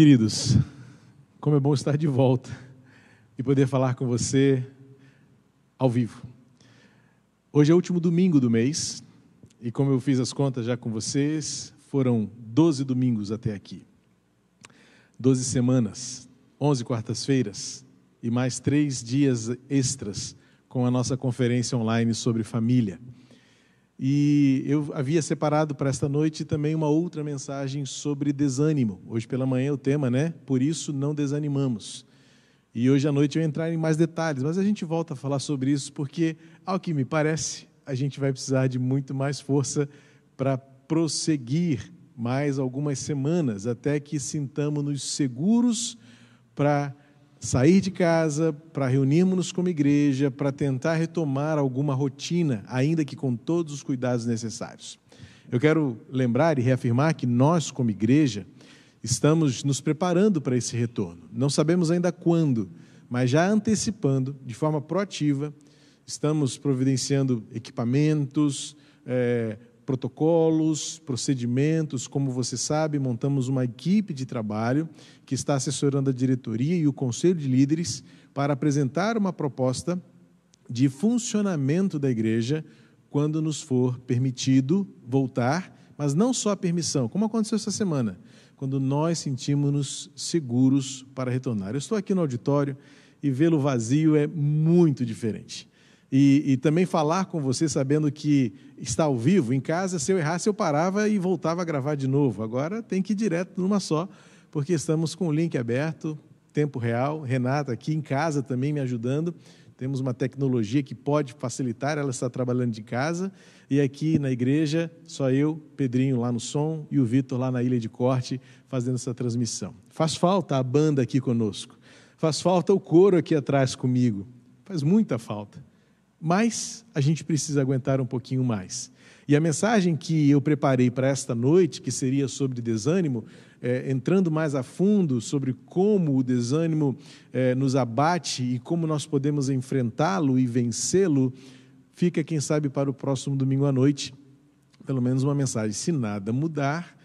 Queridos, como é bom estar de volta e poder falar com você ao vivo. Hoje é o último domingo do mês e, como eu fiz as contas já com vocês, foram 12 domingos até aqui. 12 semanas, 11 quartas-feiras e mais três dias extras com a nossa conferência online sobre família. E eu havia separado para esta noite também uma outra mensagem sobre desânimo. Hoje pela manhã o tema, né? Por isso não desanimamos. E hoje à noite eu entrar em mais detalhes, mas a gente volta a falar sobre isso porque, ao que me parece, a gente vai precisar de muito mais força para prosseguir mais algumas semanas até que sintamos-nos seguros para sair de casa, para reunirmos-nos como igreja, para tentar retomar alguma rotina, ainda que com todos os cuidados necessários. Eu quero lembrar e reafirmar que nós, como igreja, estamos nos preparando para esse retorno. Não sabemos ainda quando, mas já antecipando, de forma proativa, estamos providenciando equipamentos, é, protocolos, procedimentos. Como você sabe, montamos uma equipe de trabalho que está assessorando a diretoria e o conselho de líderes para apresentar uma proposta de funcionamento da igreja quando nos for permitido voltar, mas não só a permissão, como aconteceu essa semana, quando nós sentimos-nos seguros para retornar. Eu estou aqui no auditório e vê-lo vazio é muito diferente e, e, também falar com você sabendo que está ao vivo. Em casa, se eu errasse, eu parava e voltava a gravar de novo. Agora tem que ir direto numa só, porque estamos com o link aberto, tempo real. Renata aqui em casa também me ajudando. Temos uma tecnologia que pode facilitar, ela está trabalhando de casa. E aqui na igreja, só eu, Pedrinho lá no som e o Vitor lá na Ilha de Corte fazendo essa transmissão. Faz falta a banda aqui conosco. Faz falta o coro aqui atrás comigo. Faz muita falta mas a gente precisa aguentar um pouquinho mais. E a mensagem que eu preparei para esta noite, que seria sobre desânimo, é, entrando mais a fundo sobre como o desânimo é, nos abate e como nós podemos enfrentá-lo e vencê-lo, fica, quem sabe, para o próximo domingo à noite. Pelo menos uma mensagem. Se nada mudar,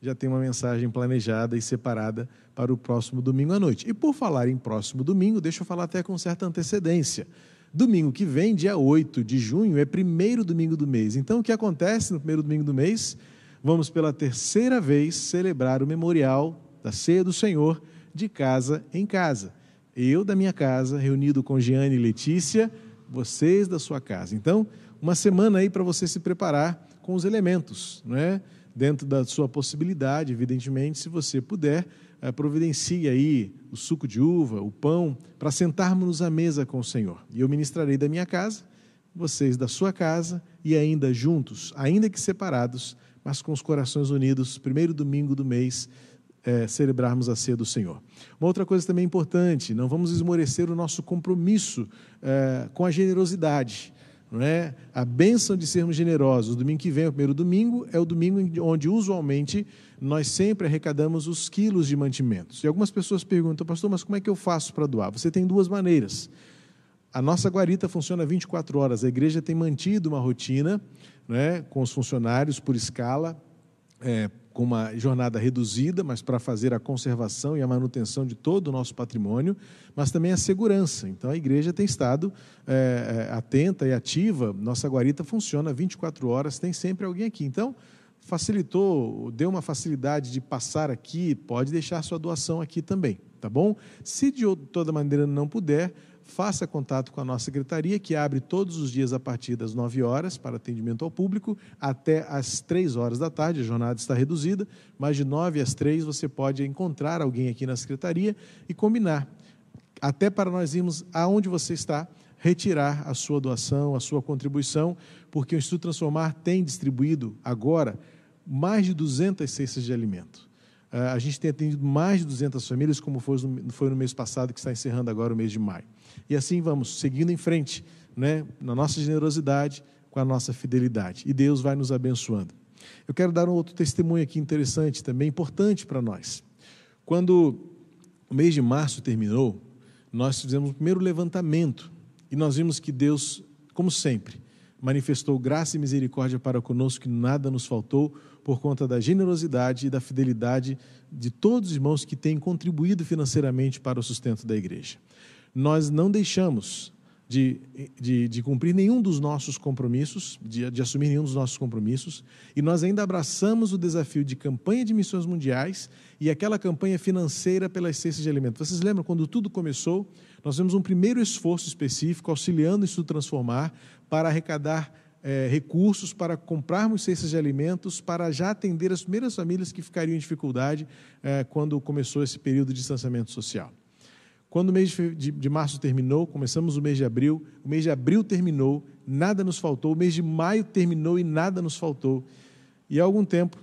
já tem uma mensagem planejada e separada para o próximo domingo à noite. E por falar em próximo domingo, deixa eu falar até com certa antecedência. Domingo que vem, dia 8 de junho, é primeiro domingo do mês. Então, o que acontece no primeiro domingo do mês? Vamos pela terceira vez celebrar o memorial da Ceia do Senhor de casa em casa. Eu da minha casa, reunido com Giane e Letícia, vocês da sua casa. Então, uma semana aí para você se preparar com os elementos, não é? Dentro da sua possibilidade, evidentemente, se você puder, providencie aí o suco de uva, o pão, para sentarmos à mesa com o Senhor. E eu ministrarei da minha casa, vocês da sua casa, e ainda juntos, ainda que separados, mas com os corações unidos, primeiro domingo do mês, é, celebrarmos a ceia do Senhor. Uma outra coisa também importante, não vamos esmorecer o nosso compromisso é, com a generosidade não é? A bênção de sermos generosos. O domingo que vem, o primeiro domingo, é o domingo onde usualmente nós sempre arrecadamos os quilos de mantimentos. E algumas pessoas perguntam, pastor, mas como é que eu faço para doar? Você tem duas maneiras. A nossa guarita funciona 24 horas. A igreja tem mantido uma rotina né, com os funcionários por escala, é, com uma jornada reduzida, mas para fazer a conservação e a manutenção de todo o nosso patrimônio, mas também a segurança. Então a igreja tem estado é, é atenta e ativa. Nossa guarita funciona 24 horas, tem sempre alguém aqui. Então facilitou, deu uma facilidade de passar aqui, pode deixar sua doação aqui também, tá bom? Se de toda maneira não puder, faça contato com a nossa secretaria, que abre todos os dias a partir das 9 horas para atendimento ao público, até às 3 horas da tarde. A jornada está reduzida, mas de 9 às 3 você pode encontrar alguém aqui na secretaria e combinar, até para nós irmos aonde você está, retirar a sua doação, a sua contribuição, porque o Instituto Transformar tem distribuído agora mais de 200 cestas de alimento. Ah, a gente tem atendido mais de 200 famílias, como foi no mês passado, que está encerrando agora o mês de maio. E assim vamos, seguindo em frente, né, na nossa generosidade, com a nossa fidelidade. E Deus vai nos abençoando. Eu quero dar um outro testemunho aqui interessante, também importante para nós. Quando o mês de março terminou, nós fizemos o primeiro levantamento e nós vimos que Deus, como sempre, manifestou graça e misericórdia para conosco, que nada nos faltou, por conta da generosidade e da fidelidade de todos os irmãos que têm contribuído financeiramente para o sustento da igreja. Nós não deixamos de, de, de, cumprir nenhum dos nossos compromissos, de, de, assumir nenhum dos nossos compromissos, e nós ainda abraçamos o desafio de campanha de missões mundiais e aquela campanha financeira pelas cestas de alimentos. Vocês lembram quando tudo começou? Nós temos um primeiro esforço específico, auxiliando isso transformar, para arrecadar é, recursos para comprarmos cestas de alimentos para já atender as primeiras famílias que ficariam em dificuldade é, quando começou esse período de distanciamento social. Quando o mês de, de, março terminou, começamos o mês de abril, o mês de abril terminou, nada nos faltou, o mês de maio terminou e nada nos faltou. E há algum tempo,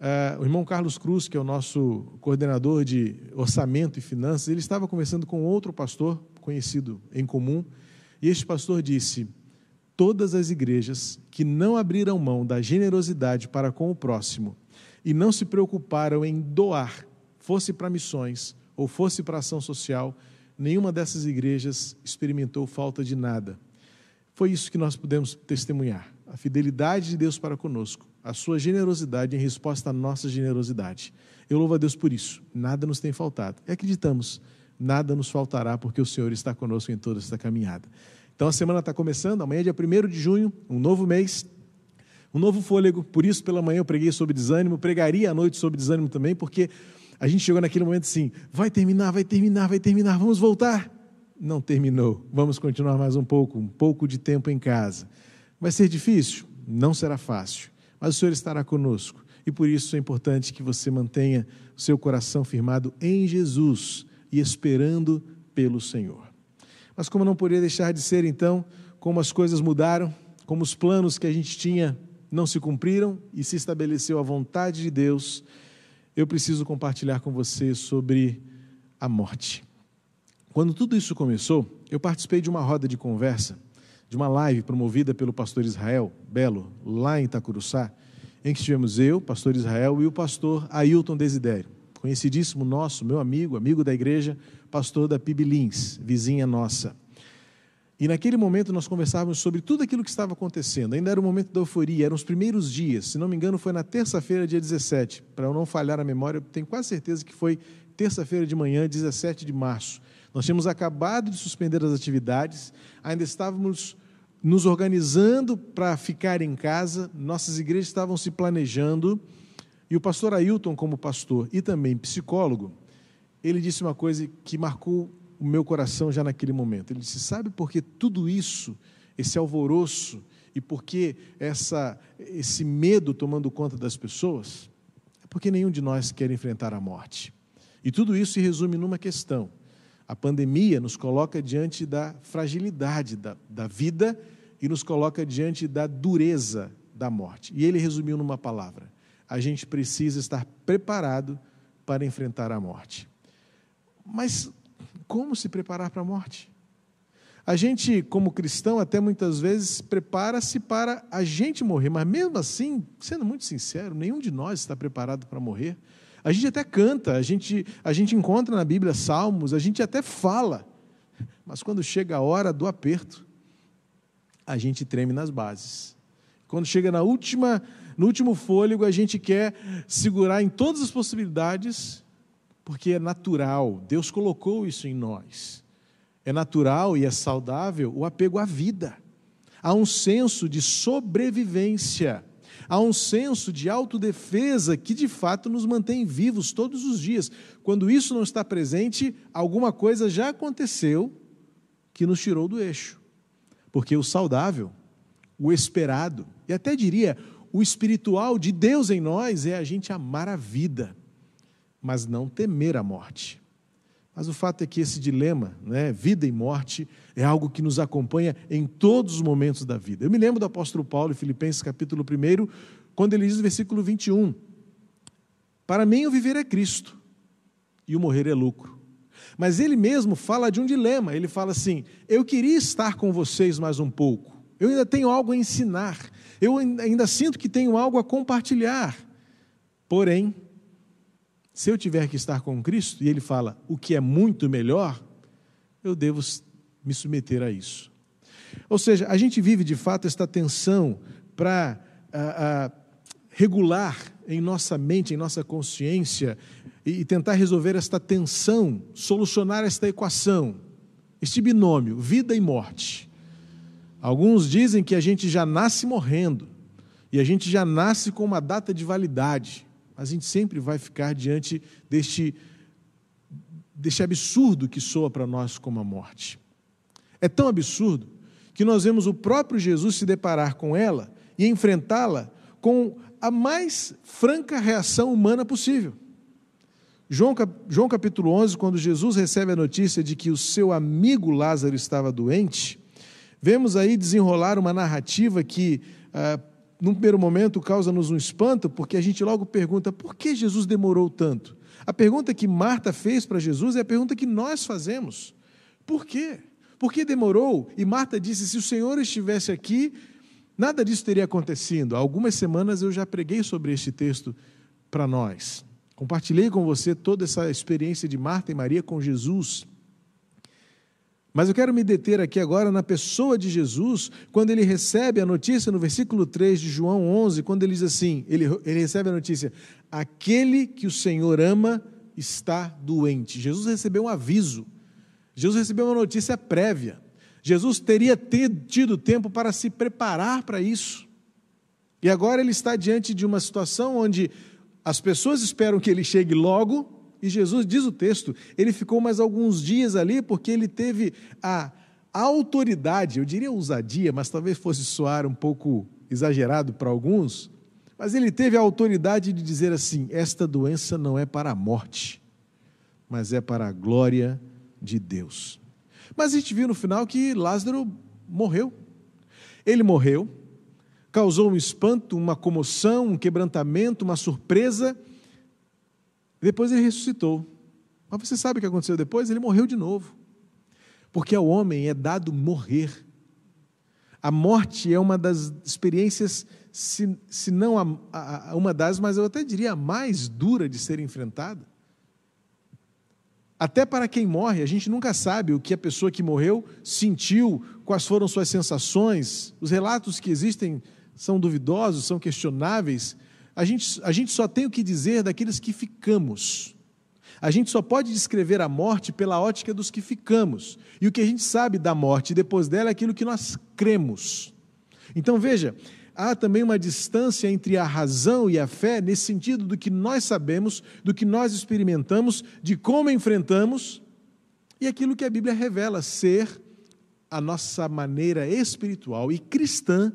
uh, o irmão Carlos Cruz, que é o nosso coordenador de orçamento e finanças, ele estava conversando com outro pastor conhecido em comum, e este pastor disse: Todas as igrejas que não abriram mão da generosidade para com o próximo e não se preocuparam em doar, fosse para missões, ou fosse para ação social, nenhuma dessas igrejas experimentou falta de nada. Foi isso que nós pudemos testemunhar. A fidelidade de Deus para conosco, a sua generosidade em resposta à nossa generosidade. Eu louvo a Deus por isso. Nada nos tem faltado. E acreditamos, nada nos faltará, porque o Senhor está conosco em toda esta caminhada. Então a semana está começando, amanhã é dia 1 de junho, um novo mês, um novo fôlego. Por isso, pela manhã eu preguei sobre desânimo, pregaria à noite sobre desânimo também, porque a gente chegou naquele momento assim: vai terminar, vai terminar, vai terminar, vamos voltar. Não terminou. Vamos continuar mais um pouco, um pouco de tempo em casa. Vai ser difícil? Não será fácil, mas o Senhor estará conosco. E por isso é importante que você mantenha seu coração firmado em Jesus e esperando pelo Senhor. Mas como não poderia deixar de ser então, como as coisas mudaram, como os planos que a gente tinha não se cumpriram e se estabeleceu a vontade de Deus, eu preciso compartilhar com você sobre a morte. Quando tudo isso começou, eu participei de uma roda de conversa, de uma live promovida pelo pastor Israel Belo, lá em Itacuruçá, em que estivemos eu, pastor Israel, e o pastor Ailton Desidério, conhecidíssimo nosso, meu amigo, amigo da igreja, pastor da Pibilins, vizinha nossa. E naquele momento nós conversávamos sobre tudo aquilo que estava acontecendo. Ainda era o momento da euforia, eram os primeiros dias. Se não me engano, foi na terça-feira, dia 17. Para eu não falhar a memória, tenho quase certeza que foi terça-feira de manhã, 17 de março. Nós tínhamos acabado de suspender as atividades, ainda estávamos nos organizando para ficar em casa, nossas igrejas estavam se planejando, e o pastor Ailton, como pastor e também psicólogo, ele disse uma coisa que marcou o meu coração já naquele momento. Ele disse: Sabe por que tudo isso, esse alvoroço, e por que essa, esse medo tomando conta das pessoas? É porque nenhum de nós quer enfrentar a morte. E tudo isso se resume numa questão. A pandemia nos coloca diante da fragilidade da, da vida e nos coloca diante da dureza da morte. E ele resumiu numa palavra: a gente precisa estar preparado para enfrentar a morte. Mas como se preparar para a morte. A gente, como cristão, até muitas vezes prepara-se para a gente morrer, mas mesmo assim, sendo muito sincero, nenhum de nós está preparado para morrer. A gente até canta, a gente, a gente encontra na Bíblia salmos, a gente até fala, mas quando chega a hora do aperto, a gente treme nas bases. Quando chega na última, no último fôlego, a gente quer segurar em todas as possibilidades porque é natural, Deus colocou isso em nós. É natural e é saudável o apego à vida. Há um senso de sobrevivência, há um senso de autodefesa que de fato nos mantém vivos todos os dias. Quando isso não está presente, alguma coisa já aconteceu que nos tirou do eixo. Porque o saudável, o esperado, e até diria o espiritual de Deus em nós é a gente amar a vida mas não temer a morte. Mas o fato é que esse dilema, né, vida e morte, é algo que nos acompanha em todos os momentos da vida. Eu me lembro do apóstolo Paulo em Filipenses capítulo 1, quando ele diz no versículo 21, para mim o viver é Cristo e o morrer é lucro. Mas ele mesmo fala de um dilema, ele fala assim, eu queria estar com vocês mais um pouco, eu ainda tenho algo a ensinar, eu ainda sinto que tenho algo a compartilhar, porém, se eu tiver que estar com Cristo, e ele fala o que é muito melhor, eu devo me submeter a isso. Ou seja, a gente vive de fato esta tensão para regular em nossa mente, em nossa consciência e tentar resolver esta tensão, solucionar esta equação, este binômio, vida e morte. Alguns dizem que a gente já nasce morrendo e a gente já nasce com uma data de validade, a gente sempre vai ficar diante deste, deste absurdo que soa para nós como a morte. É tão absurdo que nós vemos o próprio Jesus se deparar com ela e enfrentá-la com a mais franca reação humana possível. João, João capítulo 11, quando Jesus recebe a notícia de que o seu amigo Lázaro estava doente, vemos aí desenrolar uma narrativa que, ah, num primeiro momento, causa-nos um espanto, porque a gente logo pergunta por que Jesus demorou tanto? A pergunta que Marta fez para Jesus é a pergunta que nós fazemos: por quê? Por que demorou? E Marta disse: se o Senhor estivesse aqui, Nada disso teria acontecido. Há algumas semanas eu já preguei sobre este texto para nós. Compartilhei com você toda essa experiência de Marta e Maria com Jesus. Mas eu quero me deter aqui agora na pessoa de Jesus, quando ele recebe a notícia no versículo 3 de João 11, quando ele diz assim: ele, ele recebe a notícia, aquele que o Senhor ama está doente. Jesus recebeu um aviso, Jesus recebeu uma notícia prévia. Jesus teria tido tempo para se preparar para isso. E agora ele está diante de uma situação onde as pessoas esperam que ele chegue logo, e Jesus diz o texto, ele ficou mais alguns dias ali porque ele teve a autoridade, eu diria ousadia, mas talvez fosse soar um pouco exagerado para alguns, mas ele teve a autoridade de dizer assim: esta doença não é para a morte, mas é para a glória de Deus. Mas a gente viu no final que Lázaro morreu. Ele morreu, causou um espanto, uma comoção, um quebrantamento, uma surpresa. Depois ele ressuscitou. Mas você sabe o que aconteceu depois? Ele morreu de novo. Porque ao homem é dado morrer. A morte é uma das experiências, se, se não a, a, uma das, mas eu até diria a mais dura de ser enfrentada. Até para quem morre, a gente nunca sabe o que a pessoa que morreu sentiu, quais foram suas sensações. Os relatos que existem são duvidosos, são questionáveis. A gente, a gente só tem o que dizer daqueles que ficamos. A gente só pode descrever a morte pela ótica dos que ficamos. E o que a gente sabe da morte depois dela é aquilo que nós cremos. Então veja, há também uma distância entre a razão e a fé, nesse sentido do que nós sabemos, do que nós experimentamos, de como enfrentamos, e aquilo que a Bíblia revela ser a nossa maneira espiritual e cristã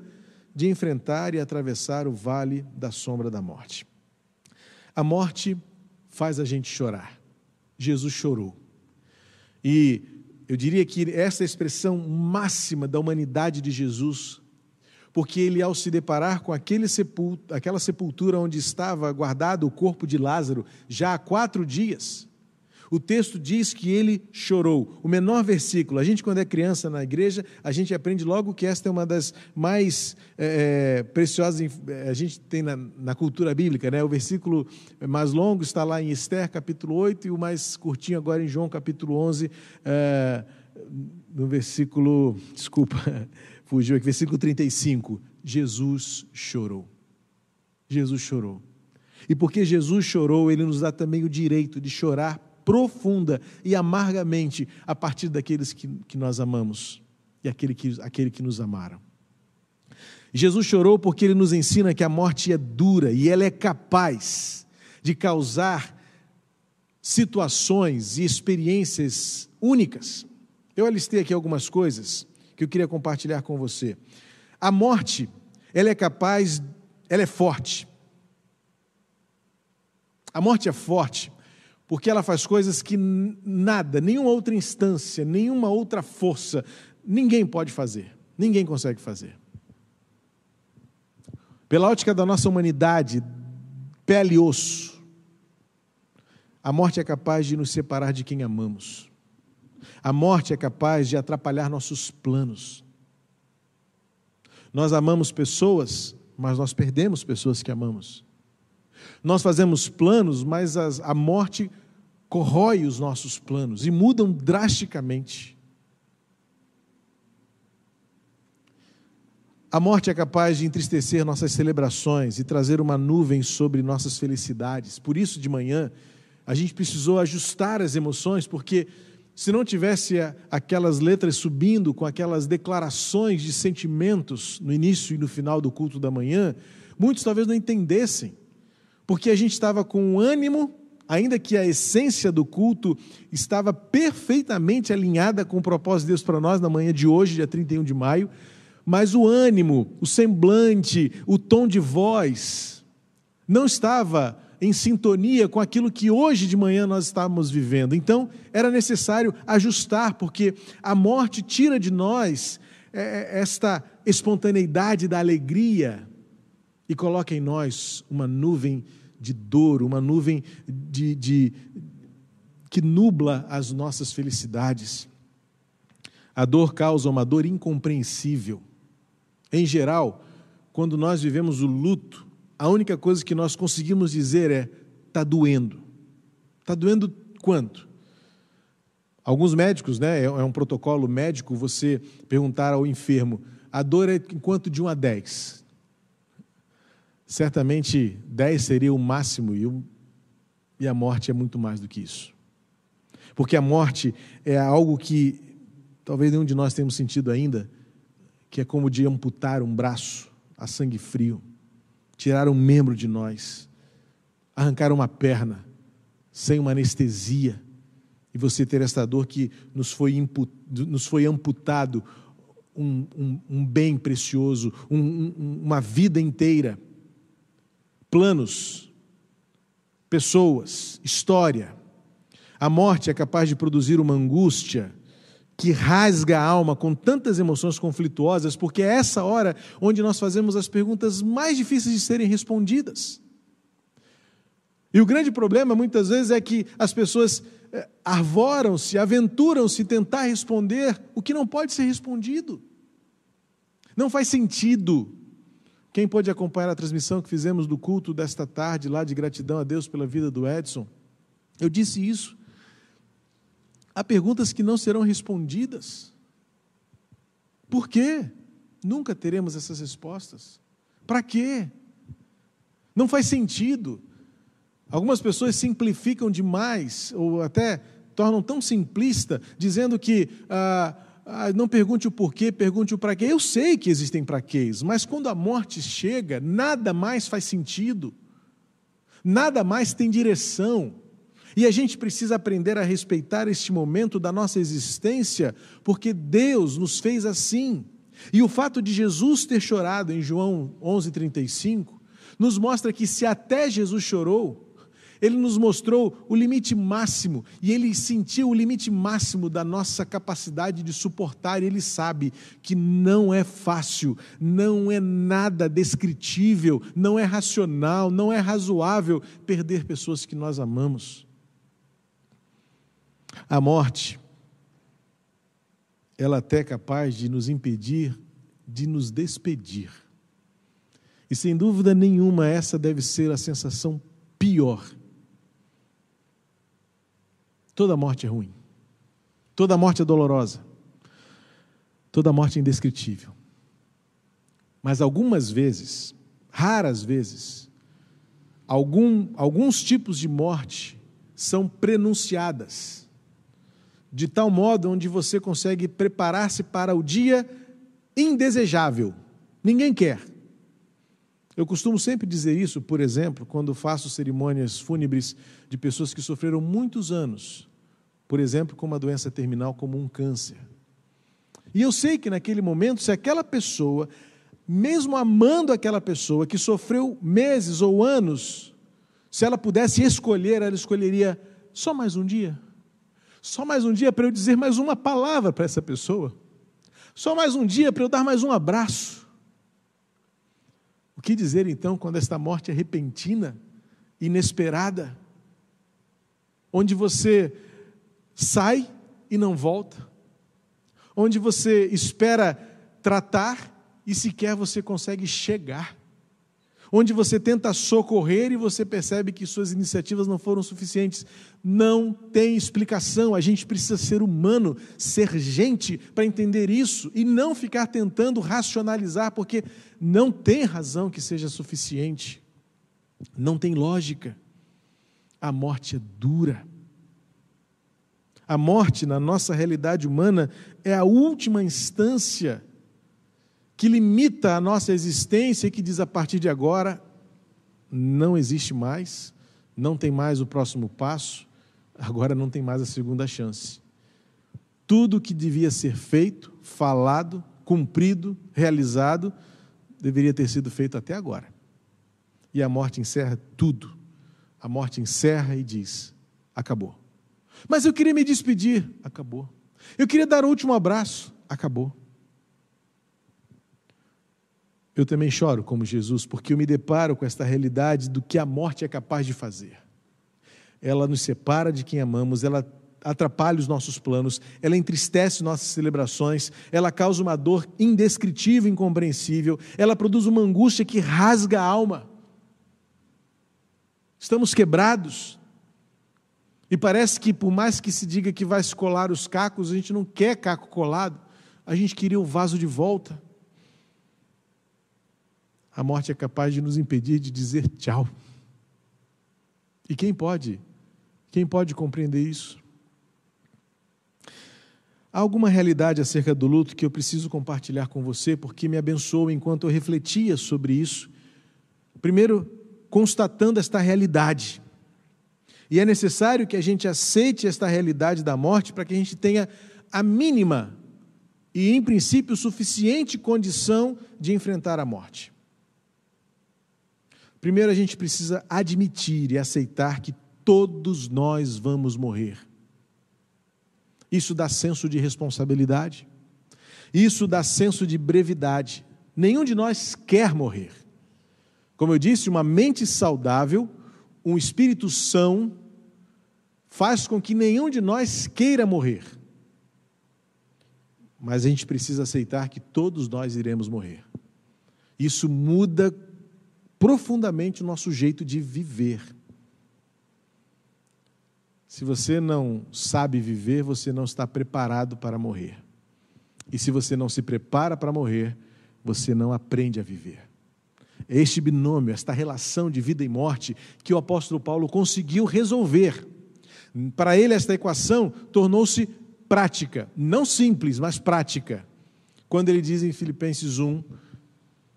de enfrentar e atravessar o vale da sombra da morte. A morte faz a gente chorar. Jesus chorou. E eu diria que essa expressão máxima da humanidade de Jesus porque ele, ao se deparar com aquele sepultura, aquela sepultura onde estava guardado o corpo de Lázaro, já há quatro dias, o texto diz que ele chorou. O menor versículo, a gente, quando é criança na igreja, a gente aprende logo que esta é uma das mais é, preciosas, é, a gente tem na, na, cultura bíblica, né? o versículo mais longo está lá em Esther, capítulo 8, e o mais curtinho agora em João, capítulo 11, é, no versículo, desculpa, fugiu aqui, versículo 35. Jesus chorou. Jesus chorou. E porque Jesus chorou, ele nos dá também o direito de chorar profunda e amargamente a partir daqueles que, que nós amamos e aquele que, aquele que nos amaram. Jesus chorou porque ele nos ensina que a morte é dura e ela é capaz de causar situações e experiências únicas. Eu alistei aqui algumas coisas que eu queria compartilhar com você. A morte, ela é capaz, ela é forte. A morte é forte porque ela faz coisas que nada, nenhuma outra instância, nenhuma outra força, ninguém pode fazer, ninguém consegue fazer. Pela ótica da nossa humanidade, pele e osso, a morte é capaz de nos separar de quem amamos. A morte é capaz de atrapalhar nossos planos. Nós amamos pessoas, mas nós perdemos pessoas que amamos. Nós fazemos planos, mas as, a morte corrói os nossos planos e mudam drasticamente. A morte é capaz de entristecer nossas celebrações e trazer uma nuvem sobre nossas felicidades. Por isso, de manhã, a gente precisou ajustar as emoções, porque se não tivesse aquelas letras subindo com aquelas declarações de sentimentos no início e no final do culto da manhã, muitos talvez não entendessem, porque a gente estava com um ânimo, ainda que a essência do culto estava perfeitamente alinhada com o propósito de Deus para nós na manhã de hoje, dia 31 de maio mas o ânimo, o semblante, o tom de voz não estava em sintonia com aquilo que hoje de manhã nós estávamos vivendo. Então, era necessário ajustar, porque a morte tira de nós é, é, esta espontaneidade da alegria e coloca em nós uma nuvem de dor, uma nuvem de, de que nubla as nossas felicidades. A dor causa uma dor incompreensível. Em geral, quando nós vivemos o luto, a única coisa que nós conseguimos dizer é: está doendo. Está doendo quanto? Alguns médicos, né, é, é um protocolo médico você perguntar ao enfermo: a dor é quanto de 1 a 10? Certamente 10 seria o máximo e, o, e a morte é muito mais do que isso. Porque a morte é algo que talvez nenhum de nós tenhamos sentido ainda, que é como de amputar um braço a sangue frio, tirar um membro de nós, arrancar uma perna sem uma anestesia, e você ter esta dor que nos foi, imput, nos foi amputado um, um, um bem precioso, um, uma vida inteira, planos, pessoas, história. A morte é capaz de produzir uma angústia que rasga a alma com tantas emoções conflituosas, porque é essa hora onde nós fazemos as perguntas mais difíceis de serem respondidas. E o grande problema, muitas vezes, é que as pessoas eh, arvoram-se, aventuram-se tentar responder o que não pode ser respondido. Não faz sentido. Quem pode acompanhar a transmissão que fizemos do culto desta tarde, lá de gratidão a Deus pela vida do Edson, eu disse isso. Há perguntas que não serão respondidas. Por quê? Nunca teremos essas respostas. Para quê? Não faz sentido. Algumas pessoas simplificam demais, ou até tornam tão simplista, dizendo que ah, ah, não pergunte o porquê, pergunte o para quê. Eu sei que existem para quês, mas quando a morte chega, nada mais faz sentido, nada mais tem direção. E a gente precisa aprender a respeitar este momento da nossa existência, porque Deus nos fez assim. E o fato de Jesus ter chorado em João 11:35 nos mostra que se até Jesus chorou, ele nos mostrou o limite máximo e ele sentiu o limite máximo da nossa capacidade de suportar. Ele sabe que não é fácil, não é nada descritível, não é racional, não é razoável perder pessoas que nós amamos. A morte, ela até é capaz de nos impedir de nos despedir. E sem dúvida nenhuma, essa deve ser a sensação pior. Toda morte é ruim. Toda morte é dolorosa. Toda morte é indescritível. Mas algumas vezes, raras vezes, algum, alguns tipos de morte são prenunciadas de tal modo onde você consegue preparar-se para o dia indesejável. Ninguém quer. Eu costumo sempre dizer isso, por exemplo, quando faço cerimônias fúnebres de pessoas que sofreram muitos anos, por exemplo, com uma doença terminal como um câncer. E eu sei que naquele momento, se aquela pessoa, mesmo amando aquela pessoa que sofreu meses ou anos, se ela pudesse escolher, ela escolheria só mais um dia. Só mais um dia para eu dizer mais uma palavra para essa pessoa. Só mais um dia para eu dar mais um abraço. O que dizer então quando esta morte é repentina, inesperada, onde você sai e não volta, onde você espera tratar e sequer você consegue chegar, onde você tenta socorrer e você percebe que suas iniciativas não foram suficientes. Não tem explicação. A gente precisa ser humano, ser gente para entender isso e não ficar tentando racionalizar, porque não tem razão que seja suficiente. Não tem lógica. A morte é dura. A morte, na nossa realidade humana, é a última instância que limita a nossa existência e que diz a partir de agora não existe mais, não tem mais o próximo passo, agora não tem mais a segunda chance. Tudo que devia ser feito, falado, cumprido, realizado, deveria ter sido feito até agora. E a morte encerra tudo. A morte encerra e diz: acabou. Mas eu queria me despedir, acabou. Eu queria dar o último abraço, acabou. Eu também choro como Jesus, porque eu me deparo com esta realidade do que a morte é capaz de fazer. Ela nos separa de quem amamos, ela atrapalha os nossos planos, ela entristece nossas celebrações, ela causa uma dor indescritível, incompreensível, ela produz uma angústia que rasga a alma. Estamos quebrados. E parece que, por mais que se diga que vai se colar os cacos, a gente não quer caco colado, a gente queria o vaso de volta a morte é capaz de nos impedir de dizer tchau. E quem pode? Quem pode compreender isso? Há alguma realidade acerca do luto que eu preciso compartilhar com você, porque me abençoou enquanto eu refletia sobre isso. Primeiro, constatando esta realidade. E é necessário que a gente aceite esta realidade da morte para que a gente tenha a mínima e, em princípio, suficiente condição de enfrentar a morte. Primeiro, a gente precisa admitir e aceitar que todos nós vamos morrer. Isso dá senso de responsabilidade, isso dá senso de brevidade. Nenhum de nós quer morrer. Como eu disse, uma mente saudável, um espírito são, faz com que nenhum de nós queira morrer. Mas a gente precisa aceitar que todos nós iremos morrer. Isso muda profundamente o nosso jeito de viver. Se você não sabe viver, você não está preparado para morrer. E se você não se prepara para morrer, você não aprende a viver. É este binômio, esta relação de vida e morte que o apóstolo Paulo conseguiu resolver. Para ele, esta equação tornou-se prática, não simples, mas prática. Quando ele diz em Filipenses 1: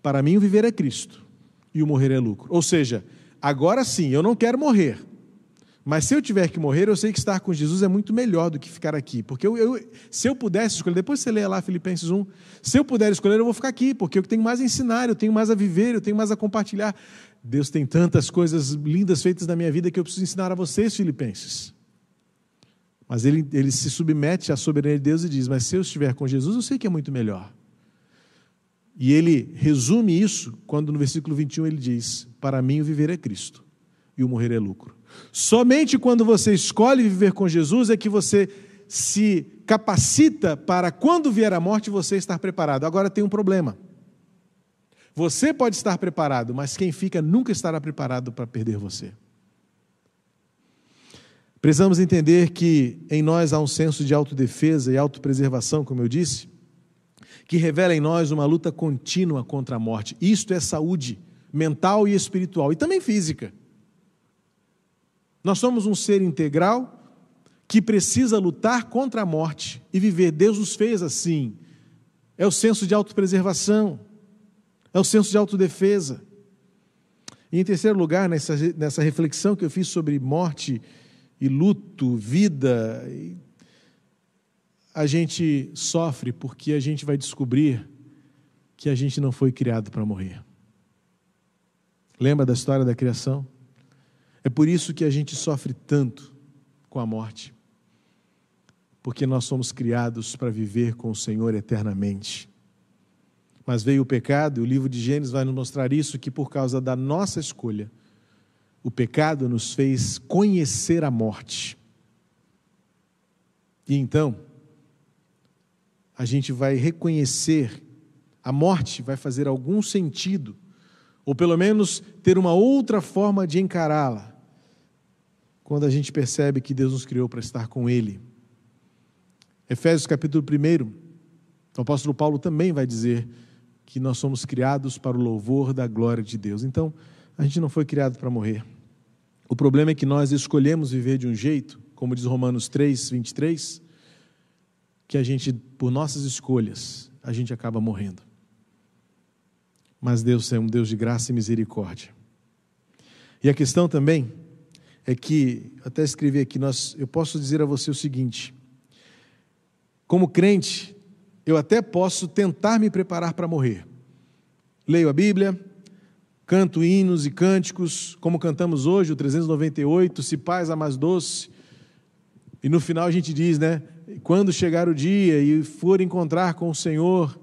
Para mim, o viver é Cristo e o morrer é lucro. Ou seja, agora sim, eu não quero morrer. Mas se eu tiver que morrer, eu sei que estar com Jesus é muito melhor do que ficar aqui. Porque eu, eu, se eu pudesse escolher, depois você lê lá Filipenses 1, se eu puder escolher, eu vou ficar aqui, porque eu tenho mais a ensinar, eu tenho mais a viver, eu tenho mais a compartilhar. Deus tem tantas coisas lindas feitas na minha vida que eu preciso ensinar a vocês, Filipenses. Mas ele, ele se submete à soberania de Deus e diz: Mas se eu estiver com Jesus, eu sei que é muito melhor. E ele resume isso quando no versículo 21 ele diz: Para mim o viver é Cristo e o morrer é lucro. Somente quando você escolhe viver com Jesus é que você se capacita para quando vier a morte você estar preparado. Agora tem um problema. Você pode estar preparado, mas quem fica nunca estará preparado para perder você. Precisamos entender que em nós há um senso de autodefesa e autopreservação, como eu disse, que revela em nós uma luta contínua contra a morte. Isto é saúde mental e espiritual e também física. Nós somos um ser integral que precisa lutar contra a morte e viver. Deus nos fez assim. É o senso de autopreservação, é o senso de autodefesa. E em terceiro lugar, nessa, nessa reflexão que eu fiz sobre morte e luto, vida, a gente sofre porque a gente vai descobrir que a gente não foi criado para morrer. Lembra da história da criação? É por isso que a gente sofre tanto com a morte. Porque nós somos criados para viver com o Senhor eternamente. Mas veio o pecado, e o livro de Gênesis vai nos mostrar isso, que por causa da nossa escolha, o pecado nos fez conhecer a morte. E então, a gente vai reconhecer, a morte vai fazer algum sentido ou pelo menos ter uma outra forma de encará-la, quando a gente percebe que Deus nos criou para estar com Ele. Efésios capítulo 1, o apóstolo Paulo também vai dizer que nós somos criados para o louvor da glória de Deus. Então, a gente não foi criado para morrer. O problema é que nós escolhemos viver de um jeito, como diz Romanos 3, 23, que a gente, por nossas escolhas, a gente acaba morrendo. Mas Deus é um Deus de graça e misericórdia. E a questão também é que, até escrevi aqui, nós, eu posso dizer a você o seguinte: como crente, eu até posso tentar me preparar para morrer. Leio a Bíblia, canto hinos e cânticos, como cantamos hoje, o 398, se paz a mais doce. E no final a gente diz, né? Quando chegar o dia e for encontrar com o Senhor,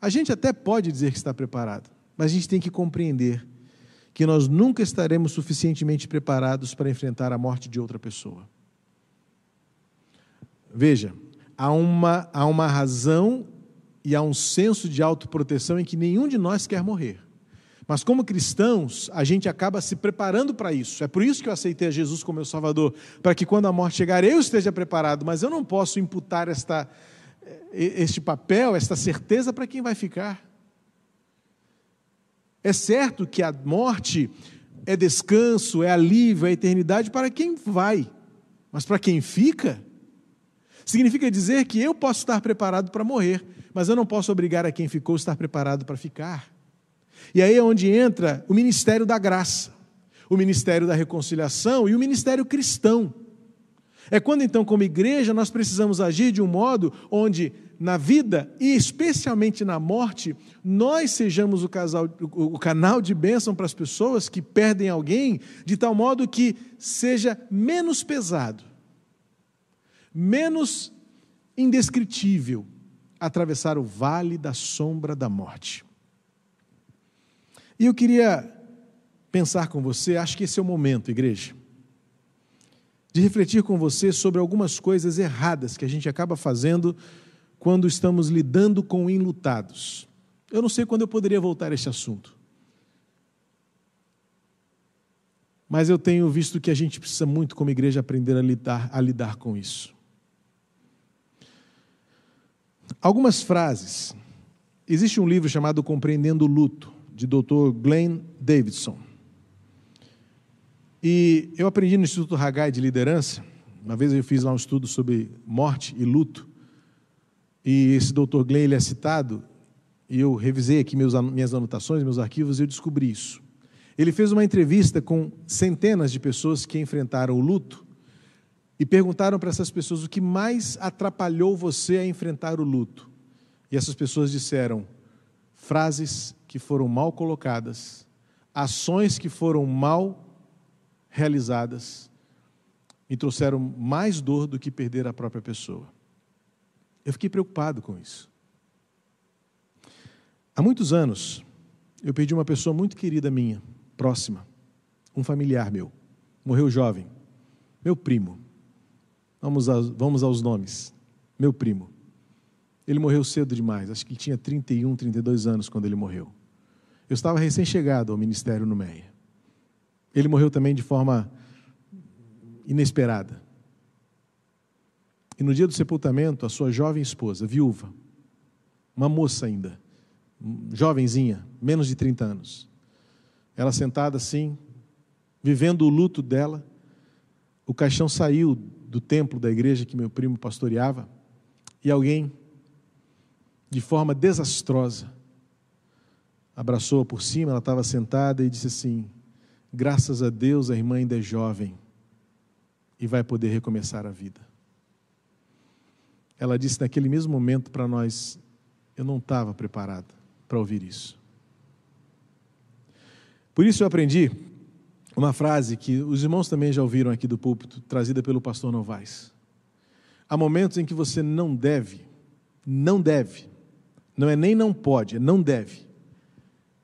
a gente até pode dizer que está preparado, mas a gente tem que compreender que nós nunca estaremos suficientemente preparados para enfrentar a morte de outra pessoa. Veja, há uma, há uma razão e há um senso de autoproteção em que nenhum de nós quer morrer. Mas como cristãos, a gente acaba se preparando para isso. É por isso que eu aceitei a Jesus como meu Salvador, para que quando a morte chegar eu esteja preparado, mas eu não posso imputar esta este papel, esta certeza para quem vai ficar. É certo que a morte é descanso, é alívio, é eternidade para quem vai, mas para quem fica, significa dizer que eu posso estar preparado para morrer, mas eu não posso obrigar a quem ficou a estar preparado para ficar. E aí é onde entra o ministério da graça, o ministério da reconciliação e o ministério cristão. É quando então, como igreja, nós precisamos agir de um modo onde, na vida e especialmente na morte, nós sejamos o, casal, o canal de bênção para as pessoas que perdem alguém, de tal modo que seja menos pesado, menos indescritível atravessar o vale da sombra da morte. E eu queria pensar com você, acho que esse é o momento, igreja de refletir com você sobre algumas coisas erradas que a gente acaba fazendo quando estamos lidando com enlutados. Eu não sei quando eu poderia voltar a esse assunto. Mas eu tenho visto que a gente precisa muito, como igreja, aprender a lidar, a lidar com isso. Algumas frases. Existe um livro chamado Compreendendo o Luto, de Dr. Glenn Davidson. E eu aprendi no Instituto Hagai de Liderança, uma vez eu fiz lá um estudo sobre morte e luto, e esse doutor Glenn ele é citado, e eu revisei aqui meus, minhas anotações, meus arquivos, e eu descobri isso. Ele fez uma entrevista com centenas de pessoas que enfrentaram o luto, e perguntaram para essas pessoas o que mais atrapalhou você a enfrentar o luto. E essas pessoas disseram frases que foram mal colocadas, ações que foram mal realizadas me trouxeram mais dor do que perder a própria pessoa. Eu fiquei preocupado com isso. Há muitos anos, eu perdi uma pessoa muito querida minha, próxima, um familiar meu. Morreu jovem, meu primo. Vamos aos, vamos aos nomes. Meu primo. Ele morreu cedo demais, acho que ele tinha 31, 32 anos quando ele morreu. Eu estava recém-chegado ao ministério no Meia. Ele morreu também de forma inesperada. E no dia do sepultamento, a sua jovem esposa, viúva, uma moça ainda, jovenzinha, menos de 30 anos, ela sentada assim, vivendo o luto dela, o caixão saiu do templo da igreja que meu primo pastoreava, e alguém, de forma desastrosa, abraçou-a por cima, ela estava sentada e disse assim: Graças a Deus, a irmã ainda é jovem e vai poder recomeçar a vida. Ela disse naquele mesmo momento para nós: Eu não estava preparada para ouvir isso. Por isso eu aprendi uma frase que os irmãos também já ouviram aqui do púlpito, trazida pelo pastor Novaes. Há momentos em que você não deve, não deve, não é nem não pode, é não deve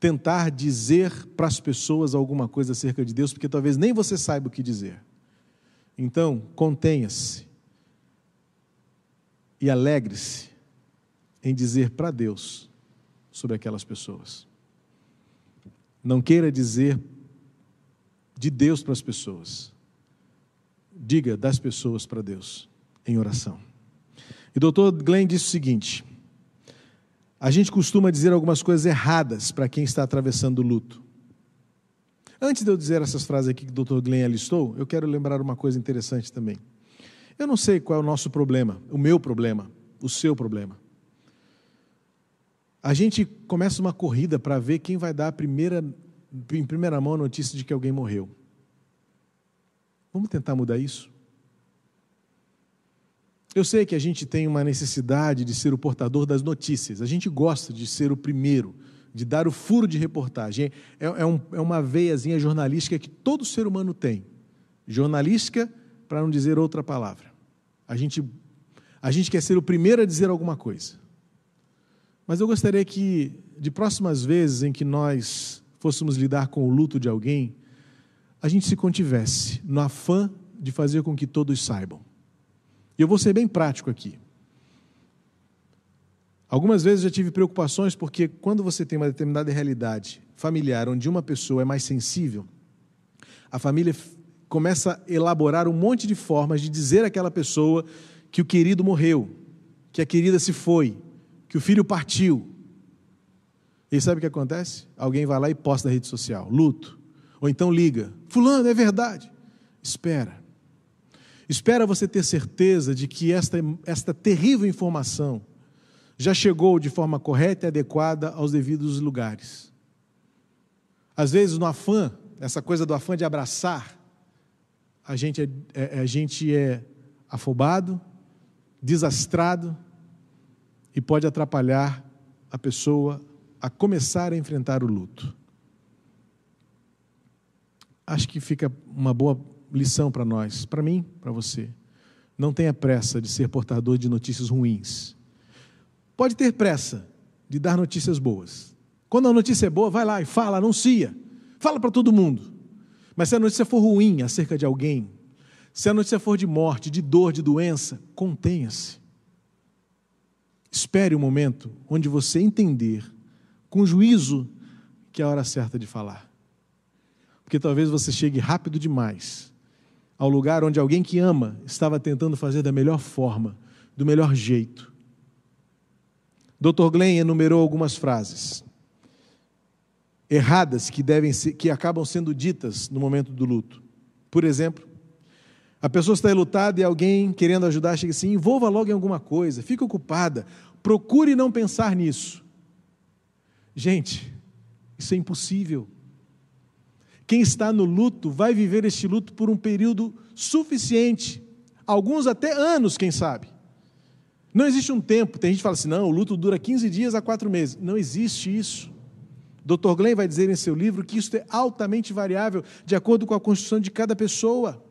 tentar dizer para as pessoas alguma coisa acerca de Deus, porque talvez nem você saiba o que dizer. Então, contenha-se e alegre-se em dizer para Deus sobre aquelas pessoas. Não queira dizer de Deus para as pessoas. Diga das pessoas para Deus em oração. E o doutor Glenn disse o seguinte: a gente costuma dizer algumas coisas erradas para quem está atravessando o luto. Antes de eu dizer essas frases aqui que o doutor Glenn alistou, eu quero lembrar uma coisa interessante também. Eu não sei qual é o nosso problema, o meu problema, o seu problema. A gente começa uma corrida para ver quem vai dar a primeira, em primeira mão a notícia de que alguém morreu. Vamos tentar mudar isso? Eu sei que a gente tem uma necessidade de ser o portador das notícias, a gente gosta de ser o primeiro, de dar o furo de reportagem. É, é, um, é uma veiazinha jornalística que todo ser humano tem. Jornalística, para não dizer outra palavra. A gente, a gente quer ser o primeiro a dizer alguma coisa. Mas eu gostaria que, de próximas vezes em que nós fôssemos lidar com o luto de alguém, a gente se contivesse no afã de fazer com que todos saibam. E eu vou ser bem prático aqui. Algumas vezes eu já tive preocupações porque quando você tem uma determinada realidade familiar onde uma pessoa é mais sensível, a família começa a elaborar um monte de formas de dizer àquela pessoa que o querido morreu, que a querida se foi, que o filho partiu. E sabe o que acontece? Alguém vai lá e posta na rede social, luto. Ou então liga, fulano, é verdade. Espera. Espera você ter certeza de que esta, esta terrível informação já chegou de forma correta e adequada aos devidos lugares. Às vezes, no afã, essa coisa do afã de abraçar, a gente é, é, a gente é afobado, desastrado, e pode atrapalhar a pessoa a começar a enfrentar o luto. Acho que fica uma boa lição para nós, para mim, para você. Não tenha pressa de ser portador de notícias ruins. Pode ter pressa de dar notícias boas. Quando a notícia é boa, vai lá e fala, anuncia. Fala para todo mundo. Mas se a notícia for ruim acerca de alguém, se a notícia for de morte, de dor, de doença, contenha-se. Espere o um momento onde você entender, com juízo, que é a hora certa de falar. Porque talvez você chegue rápido demais ao lugar onde alguém que ama estava tentando fazer da melhor forma, do melhor jeito. Dr. Glenn enumerou algumas frases erradas que devem ser, que acabam sendo ditas no momento do luto. Por exemplo, a pessoa está lutada e alguém querendo ajudar chega assim: envolva logo em alguma coisa, fique ocupada, procure não pensar nisso. Gente, isso é impossível. Quem está no luto vai viver este luto por um período suficiente, alguns até anos, quem sabe. Não existe um tempo, tem gente que fala assim: não, o luto dura 15 dias a 4 meses. Não existe isso. Dr. Glenn vai dizer em seu livro que isso é altamente variável, de acordo com a construção de cada pessoa.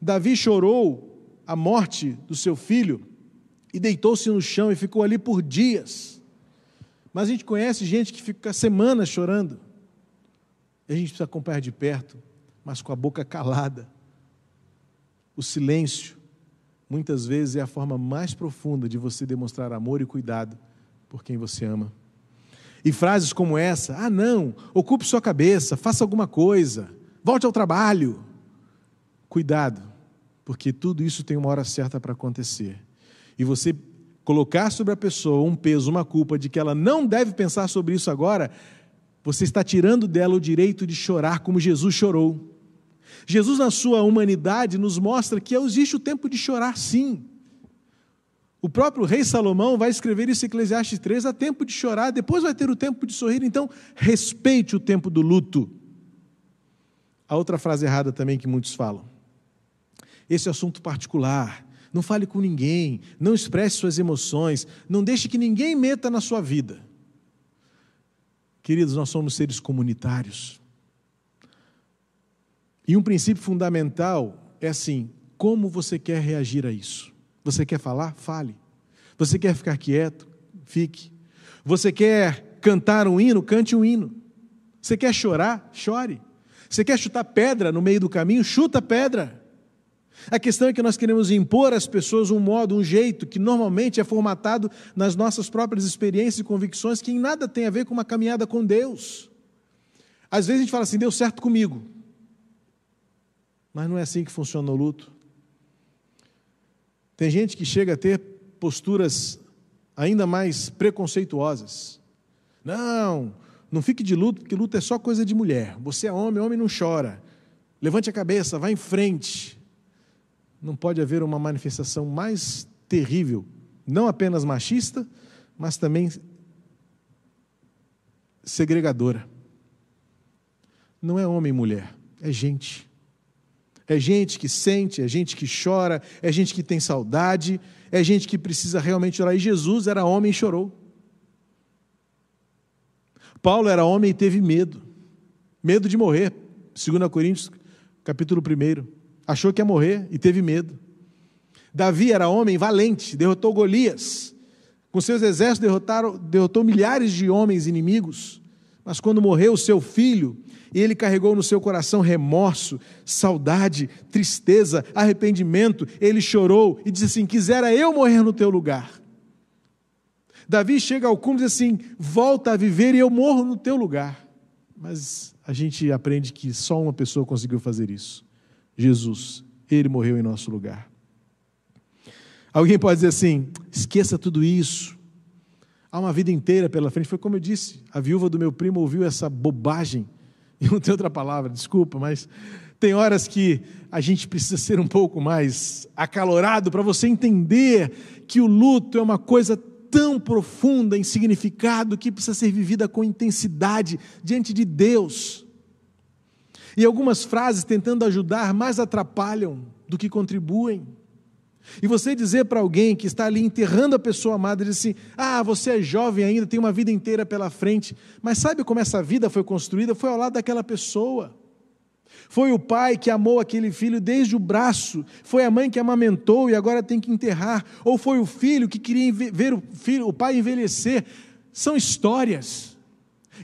Davi chorou a morte do seu filho e deitou-se no chão e ficou ali por dias. Mas a gente conhece gente que fica semanas chorando. A gente precisa acompanhar de perto, mas com a boca calada. O silêncio, muitas vezes, é a forma mais profunda de você demonstrar amor e cuidado por quem você ama. E frases como essa: ah, não, ocupe sua cabeça, faça alguma coisa, volte ao trabalho. Cuidado, porque tudo isso tem uma hora certa para acontecer. E você colocar sobre a pessoa um peso, uma culpa de que ela não deve pensar sobre isso agora, você está tirando dela o direito de chorar como Jesus chorou. Jesus, na sua humanidade, nos mostra que existe o tempo de chorar, sim. O próprio rei Salomão vai escrever isso em Eclesiastes 3: há tempo de chorar, depois vai ter o tempo de sorrir, então respeite o tempo do luto. A outra frase errada também que muitos falam esse assunto particular. Não fale com ninguém, não expresse suas emoções, não deixe que ninguém meta na sua vida. Queridos, nós somos seres comunitários. E um princípio fundamental é assim: como você quer reagir a isso? Você quer falar? Fale. Você quer ficar quieto? Fique. Você quer cantar um hino? Cante um hino. Você quer chorar? Chore. Você quer chutar pedra no meio do caminho? Chuta pedra. A questão é que nós queremos impor às pessoas um modo, um jeito que normalmente é formatado nas nossas próprias experiências e convicções que em nada tem a ver com uma caminhada com Deus. Às vezes a gente fala assim, deu certo comigo. Mas não é assim que funciona o luto. Tem gente que chega a ter posturas ainda mais preconceituosas. Não, não fique de luto, porque luto é só coisa de mulher. Você é homem, homem não chora. Levante a cabeça, vá em frente. Não pode haver uma manifestação mais terrível, não apenas machista, mas também segregadora. Não é homem e mulher, é gente. É gente que sente, é gente que chora, é gente que tem saudade, é gente que precisa realmente chorar. E Jesus era homem e chorou. Paulo era homem e teve medo. Medo de morrer. 2 Coríntios, capítulo 1. Achou que ia morrer e teve medo. Davi era homem valente, derrotou Golias. Com seus exércitos derrotaram, derrotou milhares de homens inimigos. Mas quando morreu seu filho, ele carregou no seu coração remorso, saudade, tristeza, arrependimento. Ele chorou e disse assim: Quisera eu morrer no teu lugar. Davi chega ao cúmulo e diz assim: Volta a viver e eu morro no teu lugar. Mas a gente aprende que só uma pessoa conseguiu fazer isso: Jesus. Ele morreu em nosso lugar. Alguém pode dizer assim: esqueça tudo isso. Há uma vida inteira pela frente. Foi como eu disse: a viúva do meu primo ouviu essa bobagem. E não tem outra palavra, desculpa, mas tem horas que a gente precisa ser um pouco mais acalorado para você entender que o luto é uma coisa tão profunda em significado que precisa ser vivida com intensidade diante de Deus. E algumas frases tentando ajudar mais atrapalham do que contribuem. E você dizer para alguém que está ali enterrando a pessoa amada, diz assim: Ah, você é jovem ainda, tem uma vida inteira pela frente. Mas sabe como essa vida foi construída? Foi ao lado daquela pessoa. Foi o pai que amou aquele filho desde o braço, foi a mãe que amamentou e agora tem que enterrar, ou foi o filho que queria ver o, filho, o pai envelhecer. São histórias.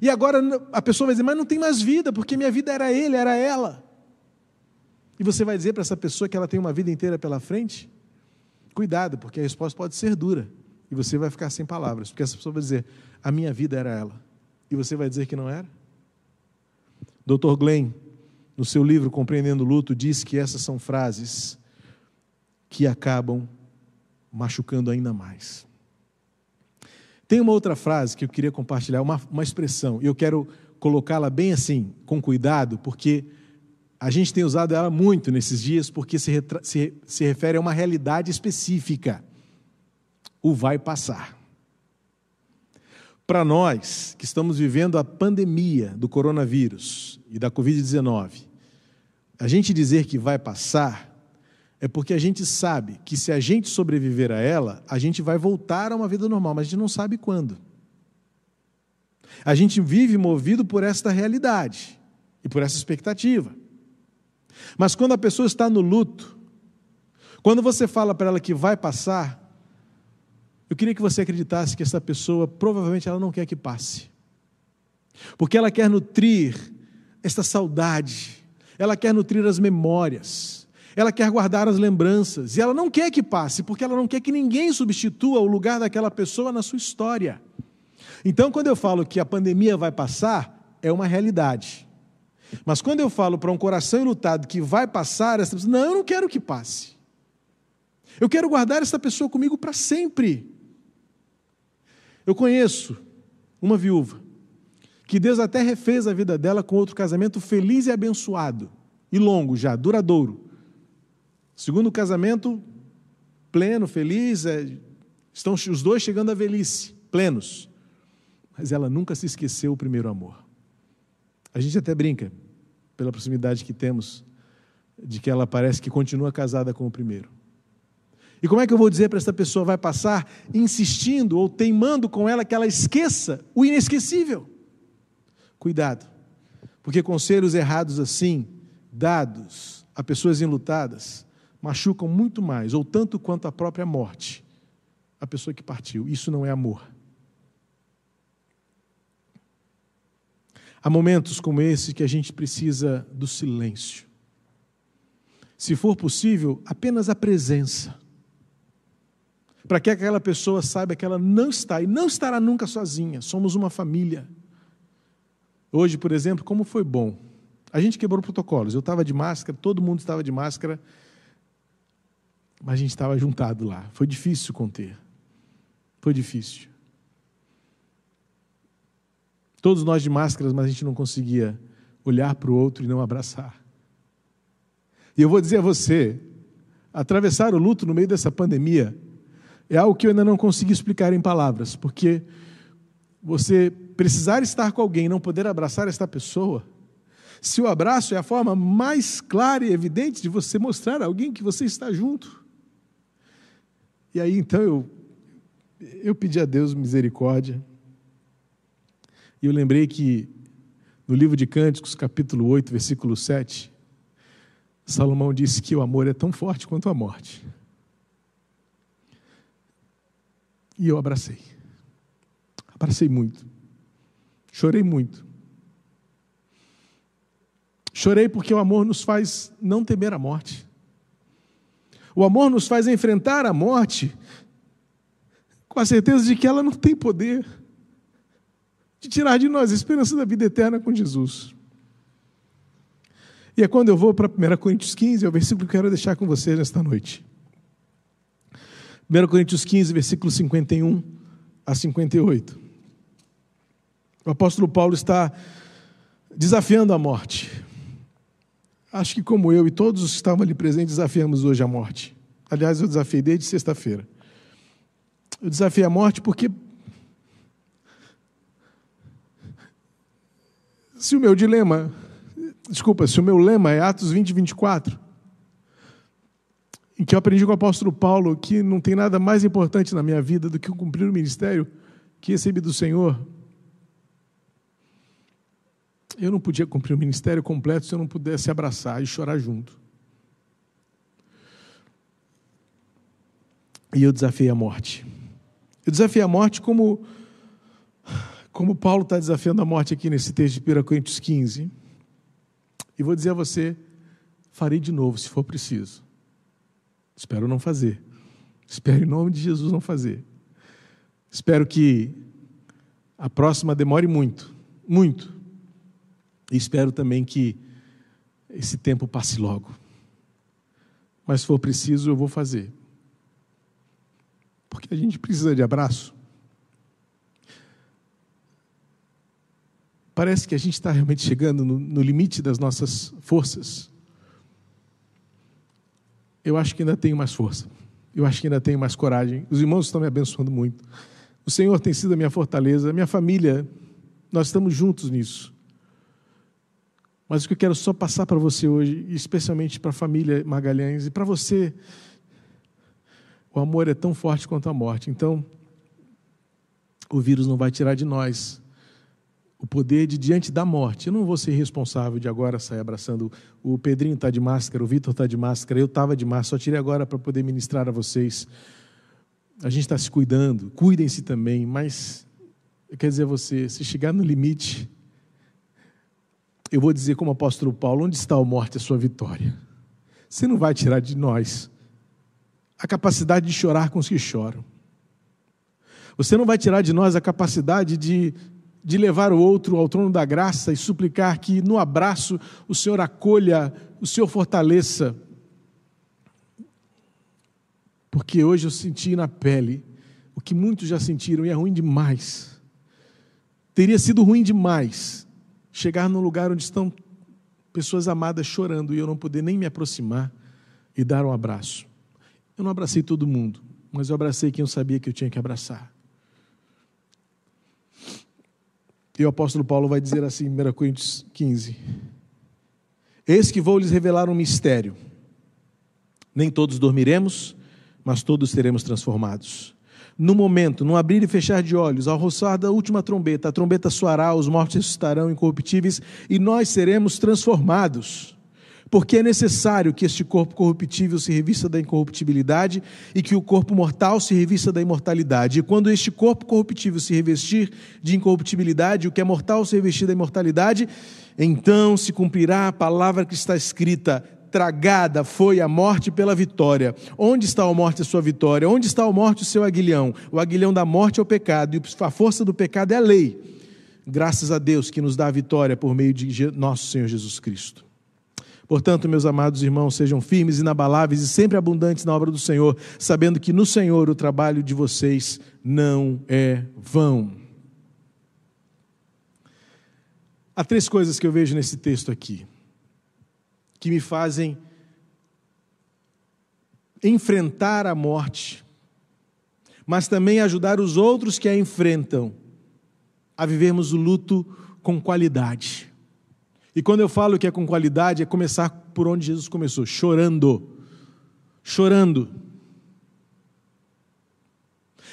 E agora a pessoa vai dizer: Mas não tem mais vida, porque minha vida era ele, era ela. E você vai dizer para essa pessoa que ela tem uma vida inteira pela frente? Cuidado, porque a resposta pode ser dura e você vai ficar sem palavras, porque essa pessoa vai dizer: a minha vida era ela, e você vai dizer que não era? Dr. Glenn, no seu livro Compreendendo o Luto, diz que essas são frases que acabam machucando ainda mais. Tem uma outra frase que eu queria compartilhar, uma, uma expressão, e eu quero colocá-la bem assim, com cuidado, porque a gente tem usado ela muito nesses dias porque se, se, se refere a uma realidade específica. O vai passar. Para nós que estamos vivendo a pandemia do coronavírus e da Covid-19, a gente dizer que vai passar é porque a gente sabe que se a gente sobreviver a ela, a gente vai voltar a uma vida normal, mas a gente não sabe quando. A gente vive movido por esta realidade e por essa expectativa. Mas quando a pessoa está no luto, quando você fala para ela que vai passar, eu queria que você acreditasse que essa pessoa provavelmente ela não quer que passe. Porque ela quer nutrir esta saudade, ela quer nutrir as memórias, ela quer guardar as lembranças, e ela não quer que passe, porque ela não quer que ninguém substitua o lugar daquela pessoa na sua história. Então, quando eu falo que a pandemia vai passar, é uma realidade. Mas quando eu falo para um coração enlutado que vai passar, essa pessoa, não, eu não quero que passe. Eu quero guardar essa pessoa comigo para sempre. Eu conheço uma viúva que Deus até refez a vida dela com outro casamento feliz e abençoado, e longo já, duradouro. Segundo casamento, pleno, feliz, é, estão os dois chegando à velhice, plenos. Mas ela nunca se esqueceu o primeiro amor. A gente até brinca, pela proximidade que temos, de que ela parece que continua casada com o primeiro. E como é que eu vou dizer para essa pessoa vai passar insistindo ou teimando com ela que ela esqueça o inesquecível? Cuidado, porque conselhos errados assim, dados a pessoas enlutadas, machucam muito mais, ou tanto quanto a própria morte, a pessoa que partiu. Isso não é amor. Há momentos como esse que a gente precisa do silêncio. Se for possível, apenas a presença. Para que aquela pessoa saiba que ela não está e não estará nunca sozinha. Somos uma família. Hoje, por exemplo, como foi bom. A gente quebrou protocolos. Eu estava de máscara, todo mundo estava de máscara, mas a gente estava juntado lá. Foi difícil conter. Foi difícil. Todos nós de máscaras, mas a gente não conseguia olhar para o outro e não abraçar. E eu vou dizer a você: atravessar o luto no meio dessa pandemia é algo que eu ainda não consegui explicar em palavras, porque você precisar estar com alguém e não poder abraçar esta pessoa, se o abraço é a forma mais clara e evidente de você mostrar a alguém que você está junto. E aí então eu, eu pedi a Deus misericórdia, e eu lembrei que no livro de Cânticos, capítulo 8, versículo 7, Salomão disse que o amor é tão forte quanto a morte. E eu abracei. Abracei muito. Chorei muito. Chorei porque o amor nos faz não temer a morte. O amor nos faz enfrentar a morte com a certeza de que ela não tem poder de tirar de nós a esperança da vida eterna com Jesus. E é quando eu vou para 1 Coríntios 15, é o versículo que eu quero deixar com vocês nesta noite. 1 Coríntios 15, versículo 51 a 58. O apóstolo Paulo está desafiando a morte. Acho que, como eu e todos os que estavam ali presentes, desafiamos hoje a morte. Aliás, eu desafiei desde sexta-feira. Eu desafiei a morte porque Se o meu dilema, desculpa, se o meu lema é Atos 20, 24, em que eu aprendi com o apóstolo Paulo que não tem nada mais importante na minha vida do que cumprir o ministério que recebi do Senhor, eu não podia cumprir o ministério completo se eu não pudesse abraçar e chorar junto. E eu desafiei a morte. Eu desafiei a morte como como Paulo está desafiando a morte aqui nesse texto de 1 Coríntios 15, e vou dizer a você: farei de novo se for preciso. Espero não fazer. Espero em nome de Jesus não fazer. Espero que a próxima demore muito, muito. E espero também que esse tempo passe logo. Mas se for preciso, eu vou fazer. Porque a gente precisa de abraço. Parece que a gente está realmente chegando no, no limite das nossas forças. Eu acho que ainda tenho mais força. Eu acho que ainda tenho mais coragem. Os irmãos estão me abençoando muito. O Senhor tem sido a minha fortaleza, a minha família. Nós estamos juntos nisso. Mas o que eu quero só passar para você hoje, especialmente para a família Magalhães e para você, o amor é tão forte quanto a morte. Então, o vírus não vai tirar de nós o poder de diante da morte. Eu não vou ser responsável de agora sair abraçando. O Pedrinho está de máscara, o Vitor está de máscara, eu estava de máscara, só tirei agora para poder ministrar a vocês. A gente está se cuidando, cuidem-se também, mas eu quero dizer a você, se chegar no limite, eu vou dizer como apóstolo Paulo, onde está a morte, a sua vitória? Você não vai tirar de nós a capacidade de chorar com os que choram. Você não vai tirar de nós a capacidade de de levar o outro ao trono da graça e suplicar que no abraço o Senhor acolha, o Senhor fortaleça. Porque hoje eu senti na pele o que muitos já sentiram e é ruim demais. Teria sido ruim demais chegar num lugar onde estão pessoas amadas chorando e eu não poder nem me aproximar e dar um abraço. Eu não abracei todo mundo, mas eu abracei quem eu sabia que eu tinha que abraçar. E o apóstolo Paulo vai dizer assim em 1 Coríntios 15: Eis que vou lhes revelar um mistério. Nem todos dormiremos, mas todos seremos transformados. No momento, no abrir e fechar de olhos, ao roçar da última trombeta, a trombeta soará, os mortos ressuscitarão incorruptíveis e nós seremos transformados porque é necessário que este corpo corruptível se revista da incorruptibilidade e que o corpo mortal se revista da imortalidade. E quando este corpo corruptível se revestir de incorruptibilidade, o que é mortal se revestir da imortalidade, então se cumprirá a palavra que está escrita: tragada foi a morte pela vitória. Onde está a morte a sua vitória? Onde está a morte o seu aguilhão? O aguilhão da morte é o pecado, e a força do pecado é a lei. Graças a Deus que nos dá a vitória por meio de nosso Senhor Jesus Cristo. Portanto, meus amados irmãos, sejam firmes, inabaláveis e sempre abundantes na obra do Senhor, sabendo que no Senhor o trabalho de vocês não é vão. Há três coisas que eu vejo nesse texto aqui que me fazem enfrentar a morte, mas também ajudar os outros que a enfrentam a vivermos o luto com qualidade. E quando eu falo que é com qualidade, é começar por onde Jesus começou, chorando. Chorando.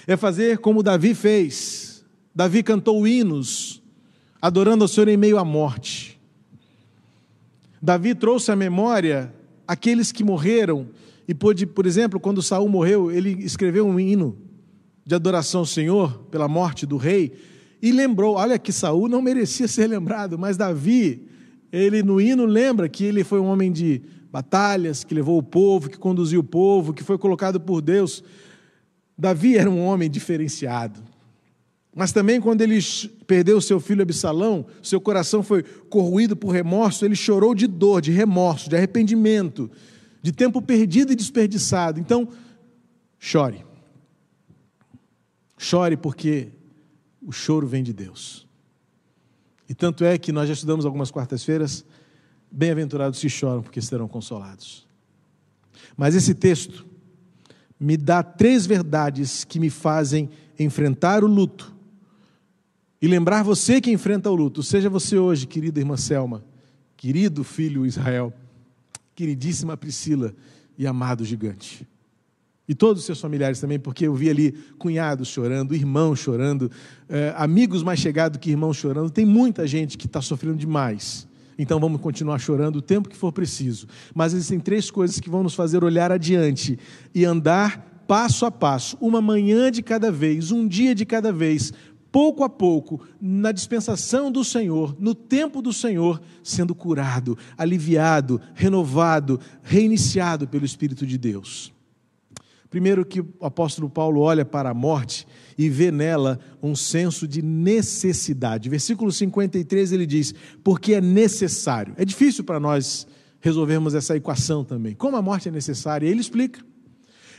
É fazer como Davi fez. Davi cantou hinos, adorando ao Senhor em meio à morte. Davi trouxe à memória aqueles que morreram e pôde, por exemplo, quando Saul morreu, ele escreveu um hino de adoração ao Senhor pela morte do rei e lembrou, olha que Saul não merecia ser lembrado, mas Davi, ele no hino lembra que ele foi um homem de batalhas, que levou o povo, que conduziu o povo, que foi colocado por Deus. Davi era um homem diferenciado. Mas também quando ele perdeu seu filho Absalão, seu coração foi corroído por remorso, ele chorou de dor, de remorso, de arrependimento de tempo perdido e desperdiçado. Então, chore. Chore porque o choro vem de Deus. E tanto é que nós já estudamos algumas quartas-feiras, bem-aventurados se choram porque serão consolados. Mas esse texto me dá três verdades que me fazem enfrentar o luto e lembrar você que enfrenta o luto, seja você hoje, querida irmã Selma, querido filho Israel, queridíssima Priscila e amado gigante. E todos os seus familiares também, porque eu vi ali cunhados chorando, irmãos chorando, eh, amigos mais chegados que irmãos chorando. Tem muita gente que está sofrendo demais. Então vamos continuar chorando o tempo que for preciso. Mas existem três coisas que vão nos fazer olhar adiante e andar passo a passo, uma manhã de cada vez, um dia de cada vez, pouco a pouco, na dispensação do Senhor, no tempo do Senhor, sendo curado, aliviado, renovado, reiniciado pelo Espírito de Deus. Primeiro, que o apóstolo Paulo olha para a morte e vê nela um senso de necessidade. Versículo 53 ele diz: porque é necessário. É difícil para nós resolvermos essa equação também. Como a morte é necessária? Ele explica.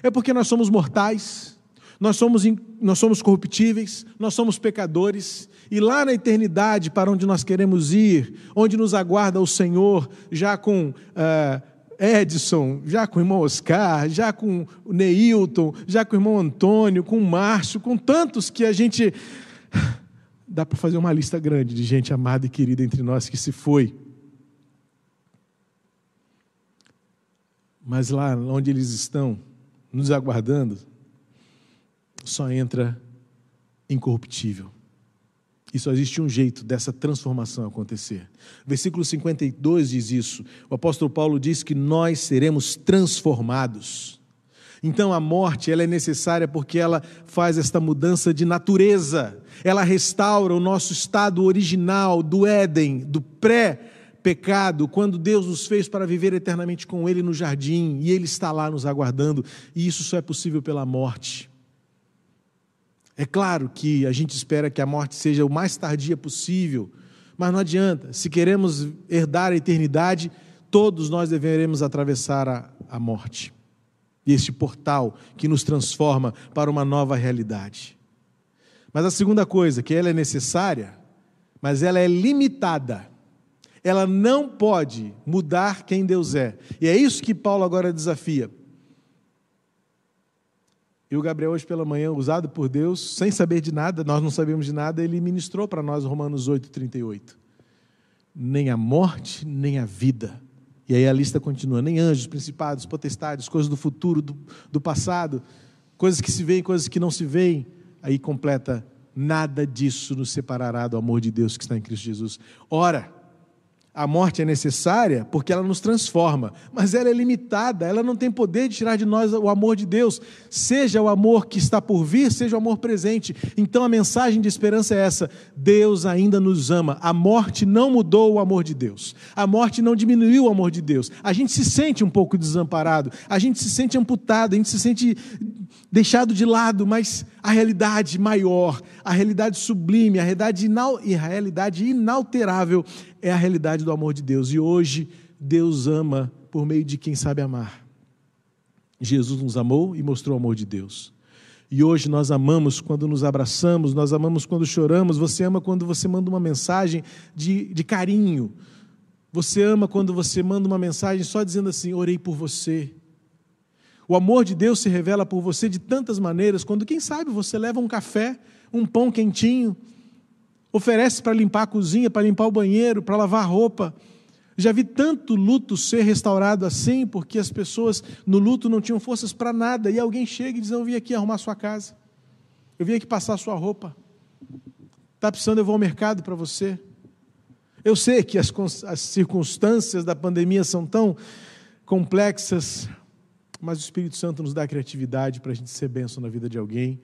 É porque nós somos mortais, nós somos, nós somos corruptíveis, nós somos pecadores, e lá na eternidade, para onde nós queremos ir, onde nos aguarda o Senhor, já com uh, Edson, já com o irmão Oscar, já com o Neilton, já com o irmão Antônio, com o Márcio, com tantos que a gente. Dá para fazer uma lista grande de gente amada e querida entre nós que se foi. Mas lá onde eles estão, nos aguardando, só entra incorruptível. E só existe um jeito dessa transformação acontecer. Versículo 52 diz isso. O apóstolo Paulo diz que nós seremos transformados. Então a morte ela é necessária porque ela faz esta mudança de natureza. Ela restaura o nosso estado original do Éden, do pré-pecado, quando Deus nos fez para viver eternamente com Ele no jardim e Ele está lá nos aguardando. E isso só é possível pela morte. É claro que a gente espera que a morte seja o mais tardia possível, mas não adianta. Se queremos herdar a eternidade, todos nós deveremos atravessar a, a morte. E este portal que nos transforma para uma nova realidade. Mas a segunda coisa, que ela é necessária, mas ela é limitada. Ela não pode mudar quem Deus é. E é isso que Paulo agora desafia. E o Gabriel, hoje pela manhã, usado por Deus, sem saber de nada, nós não sabemos de nada, ele ministrou para nós Romanos 8, 38. Nem a morte, nem a vida. E aí a lista continua: nem anjos, principados, potestades, coisas do futuro, do, do passado, coisas que se veem, coisas que não se veem. Aí completa: nada disso nos separará do amor de Deus que está em Cristo Jesus. Ora, a morte é necessária porque ela nos transforma, mas ela é limitada, ela não tem poder de tirar de nós o amor de Deus, seja o amor que está por vir, seja o amor presente. Então a mensagem de esperança é essa: Deus ainda nos ama. A morte não mudou o amor de Deus, a morte não diminuiu o amor de Deus. A gente se sente um pouco desamparado, a gente se sente amputado, a gente se sente deixado de lado, mas a realidade maior, a realidade sublime, a realidade, a realidade inalterável é a realidade do amor de Deus. E hoje Deus ama por meio de quem sabe amar. Jesus nos amou e mostrou o amor de Deus. E hoje nós amamos quando nos abraçamos, nós amamos quando choramos, você ama quando você manda uma mensagem de, de carinho, você ama quando você manda uma mensagem só dizendo assim: orei por você. O amor de Deus se revela por você de tantas maneiras, quando, quem sabe, você leva um café, um pão quentinho, oferece para limpar a cozinha, para limpar o banheiro, para lavar roupa. Já vi tanto luto ser restaurado assim, porque as pessoas no luto não tinham forças para nada, e alguém chega e diz: Eu vim aqui arrumar sua casa, eu vim aqui passar sua roupa, está precisando eu vou ao mercado para você. Eu sei que as, as circunstâncias da pandemia são tão complexas, mas o Espírito Santo nos dá criatividade para a gente ser bênção na vida de alguém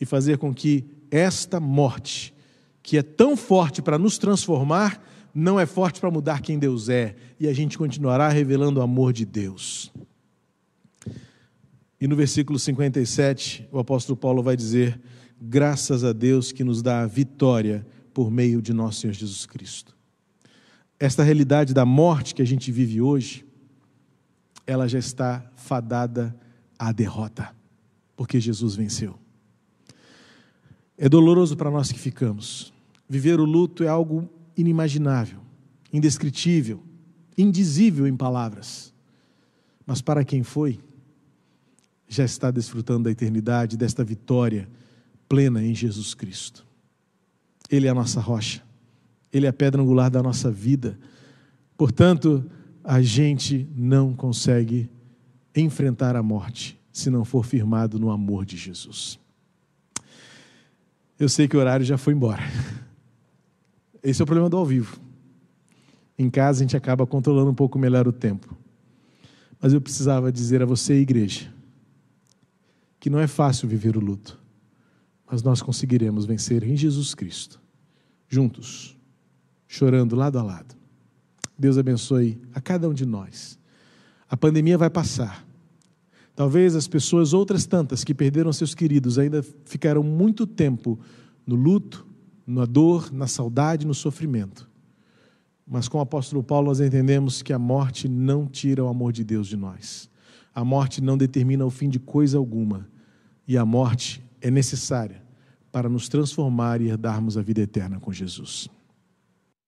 e fazer com que esta morte, que é tão forte para nos transformar, não é forte para mudar quem Deus é, e a gente continuará revelando o amor de Deus. E no versículo 57, o apóstolo Paulo vai dizer: graças a Deus que nos dá a vitória por meio de nosso Senhor Jesus Cristo. Esta realidade da morte que a gente vive hoje, ela já está fadada à derrota, porque Jesus venceu. É doloroso para nós que ficamos. Viver o luto é algo inimaginável, indescritível, indizível em palavras. Mas para quem foi, já está desfrutando da eternidade, desta vitória plena em Jesus Cristo. Ele é a nossa rocha, Ele é a pedra angular da nossa vida. Portanto, a gente não consegue enfrentar a morte se não for firmado no amor de Jesus. Eu sei que o horário já foi embora. Esse é o problema do ao vivo. Em casa a gente acaba controlando um pouco melhor o tempo. Mas eu precisava dizer a você, igreja, que não é fácil viver o luto, mas nós conseguiremos vencer em Jesus Cristo, juntos, chorando lado a lado. Deus abençoe a cada um de nós. A pandemia vai passar. Talvez as pessoas, outras tantas, que perderam seus queridos, ainda ficarão muito tempo no luto, na dor, na saudade, no sofrimento. Mas com o apóstolo Paulo, nós entendemos que a morte não tira o amor de Deus de nós. A morte não determina o fim de coisa alguma. E a morte é necessária para nos transformar e herdarmos a vida eterna com Jesus.